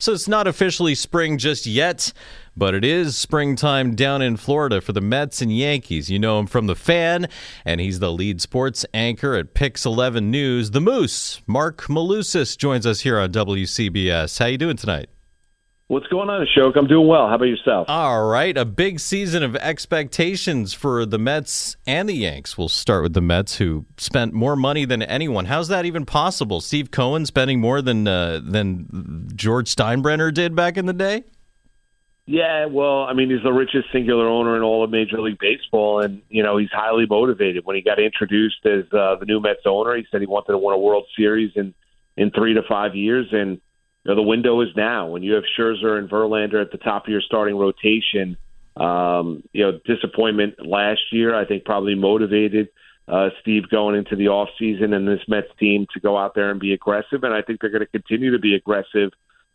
So it's not officially spring just yet, but it is springtime down in Florida for the Mets and Yankees. You know him from The Fan, and he's the lead sports anchor at Pix 11 News. The Moose, Marc Malusis, joins us here on WCBS. How you doing tonight? What's going on, Ashok? I'm doing well. How about yourself? All right. A big season of expectations for the Mets and the Yanks. We'll start with the Mets, who spent more money than anyone. How's that even possible? Steve Cohen spending more than uh, than George Steinbrenner did back in the day? Yeah, well, I mean, he's the richest singular owner in all of Major League Baseball, and you know he's highly motivated. When he got introduced as uh, the new Mets owner, he said he wanted to win a World Series in in three to five years, and you know, the window is now. When you have Scherzer and Verlander at the top of your starting rotation, um, you know, disappointment last year, I think probably motivated uh, Steve going into the off season and this Mets team to go out there and be aggressive. And I think they're going to continue to be aggressive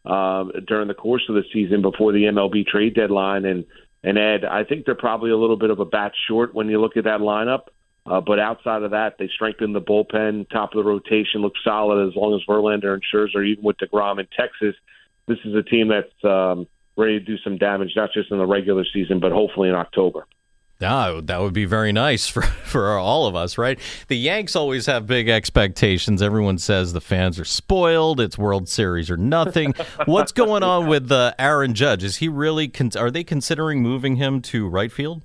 uh, during the course of the season before the MLB trade deadline. And and Ed, I think they're probably a little bit of a bat short when you look at that lineup. Uh, but outside of that, they strengthened the bullpen. Top of the rotation looks solid as long as Verlander and Scherzer, even with deGrom in Texas. This is a team that's um, ready to do some damage, not just in the regular season, but hopefully in October. Yeah, that would be very nice for, for all of us, right? The Yanks always have big expectations. Everyone says the fans are spoiled. It's World Series or nothing. What's going on with uh, Aaron Judge? Is he really? Con- are they considering moving him to right field?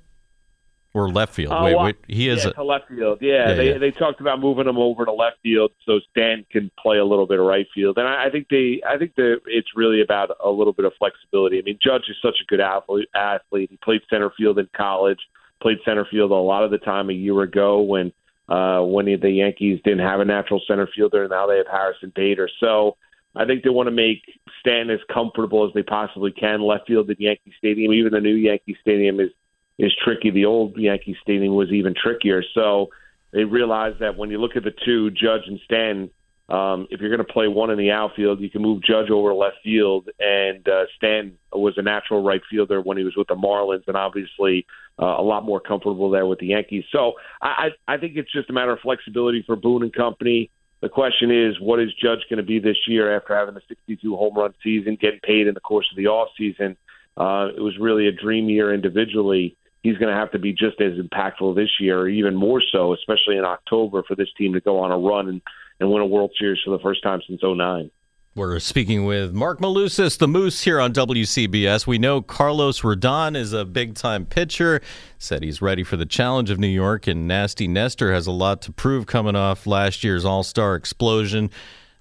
Or left field. Uh, wait, wait, he is yeah, a, to left field. Yeah, Yeah, they yeah. they talked about moving him over to left field so Stan can play a little bit of right field. And I, I think they, I think that it's really about a little bit of flexibility. I mean, Judge is such a good athlete. Athlete. He played center field in college. Played center field a lot of the time a year ago when uh, when the Yankees didn't have a natural center fielder. And now they have Harrison Bader. So. I think they want to make Stan as comfortable as they possibly can. Left field at Yankee Stadium, even the new Yankee Stadium is is tricky. The old Yankee Stadium was even trickier. So they realized that when you look at the two, Judge and Stan, um, if you're going to play one in the outfield, you can move Judge over left field. And uh, Stan was a natural right fielder when he was with the Marlins, and obviously uh, a lot more comfortable there with the Yankees. So I, I I think it's just a matter of flexibility for Boone and Company. The question is, what is Judge going to be this year after having a 62 home run season, getting paid in the course of the off season? Uh, it was really a dream year individually he's going to have to be just as impactful this year, or even more so, especially in October, for this team to go on a run and, and win a World Series for the first time since '09. We're speaking with Marc Malusis, the Moose, here on WCBS. We know Carlos Rodon is a big time pitcher. Said he's ready for the challenge of New York, and Nasty Nestor has a lot to prove coming off last year's All Star explosion.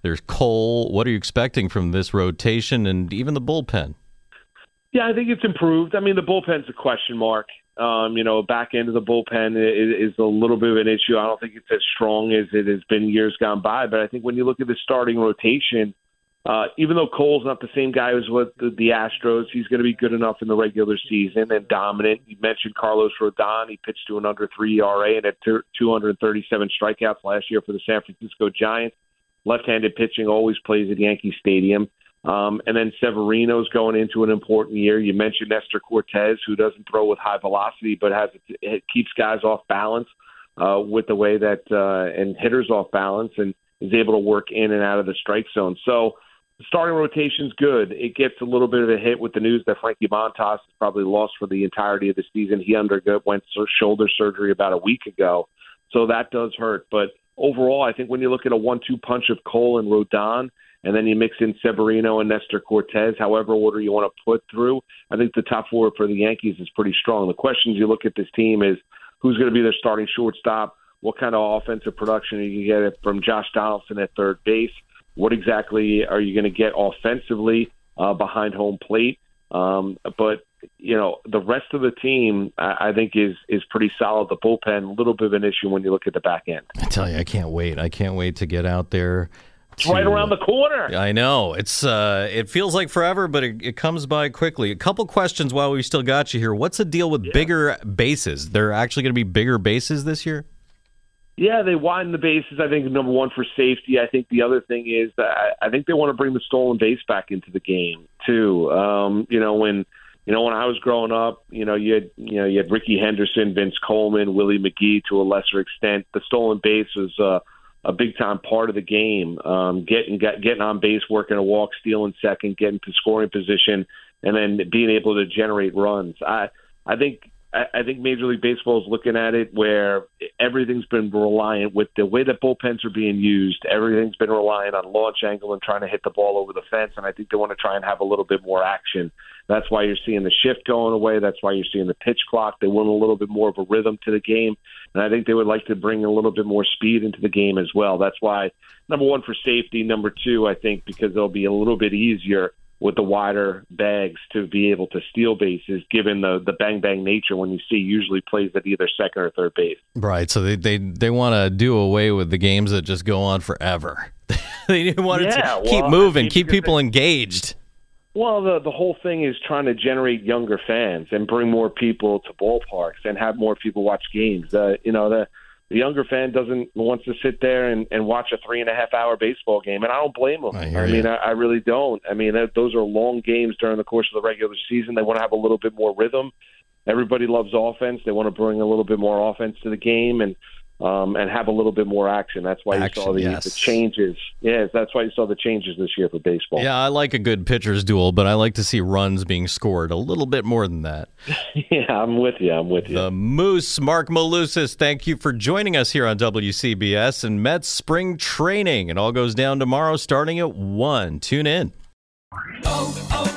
There's Cole. What are you expecting from this rotation and even the bullpen? Yeah, I think it's improved. I mean, the bullpen's a question mark. Um, you know, back end of the bullpen is, is a little bit of an issue. I don't think it's as strong as it has been years gone by. But I think when you look at the starting rotation, uh, even though Cole's not the same guy as with the, the Astros, he's going to be good enough in the regular season and dominant. You mentioned Carlos Rodon. He pitched to an under three ERA and had two- 237 strikeouts last year for the San Francisco Giants. Left-handed pitching always plays at Yankee Stadium. Um, and then Severino's going into an important year. You mentioned Nestor Cortes, who doesn't throw with high velocity, but has it keeps guys off balance uh, with the way that uh, and hitters off balance, and is able to work in and out of the strike zone. So starting rotation's good. It gets a little bit of a hit with the news that Frankie Montas is probably lost for the entirety of the season. He underwent shoulder surgery about a week ago, so that does hurt. But overall, I think when you look at a one-two punch of Cole and Rodon and then you mix in Severino and Nestor Cortes, however order you want to put through. I think the top four for the Yankees is pretty strong. The questions you look at this team is who's going to be their starting shortstop, what kind of offensive production are you going to get from Josh Donaldson at third base, what exactly are you going to get offensively uh, behind home plate. Um, but you know the rest of the team, I, I think is is pretty solid. The bullpen, a little bit of an issue when you look at the back end. I tell you, I can't wait. I can't wait to get out there It's right around the corner. I know it's uh, it feels like forever, but it, it, comes by quickly. A couple questions while we still got you here. What's the deal with yeah. bigger bases? They're actually going to be bigger bases this year. Yeah, they widen the bases. I think number one for safety. I think the other thing is that I think they want to bring the stolen base back into the game too. Um, you know when you know when I was growing up, you know you had you know you had Rickey Henderson, Vince Coleman, Willie McGee to a lesser extent. The stolen base was uh, a big time part of the game. Um, getting get, getting on base, working a walk, stealing second, getting to scoring position, and then being able to generate runs. I I think I, think Major League Baseball is looking at it where everything's been reliant with the way that bullpens are being used. Everything's been reliant on launch angle and trying to hit the ball over the fence. And I think they want to try and have a little bit more action. That's why you're seeing the shift going away. That's why you're seeing the pitch clock. They want a little bit more of a rhythm to the game. And I think they would like to bring a little bit more speed into the game as well. That's why, number one, for safety. Number two, I think because it'll be a little bit easier with the wider bags to be able to steal bases, given the the bang bang nature when you see usually plays at either second or third base. Right. So they they, they want to do away with the games that just go on forever. they want yeah, to well, keep moving, I mean, keep people they, engaged. Well, the the whole thing is trying to generate younger fans and bring more people to ballparks and have more people watch games. Uh, you know the the younger fan doesn't wants to sit there and, and watch a three and a half hour baseball game, and I don't blame them. I, I mean, I, I really don't. I mean, those are long games during the course of the regular season. They want to have a little bit more rhythm. Everybody loves offense. They want to bring a little bit more offense to the game, and um, and have a little bit more action. That's why action, you saw the, yes. the changes. Yes, that's why you saw the changes this year for baseball. Yeah, I like a good pitcher's duel, but I like to see runs being scored a little bit more than that. yeah, I'm with you. I'm with you. The Moose, Marc Malusis, thank you for joining us here on WCBS and Mets spring training. It all goes down tomorrow starting at 1. Tune in. Oh, oh.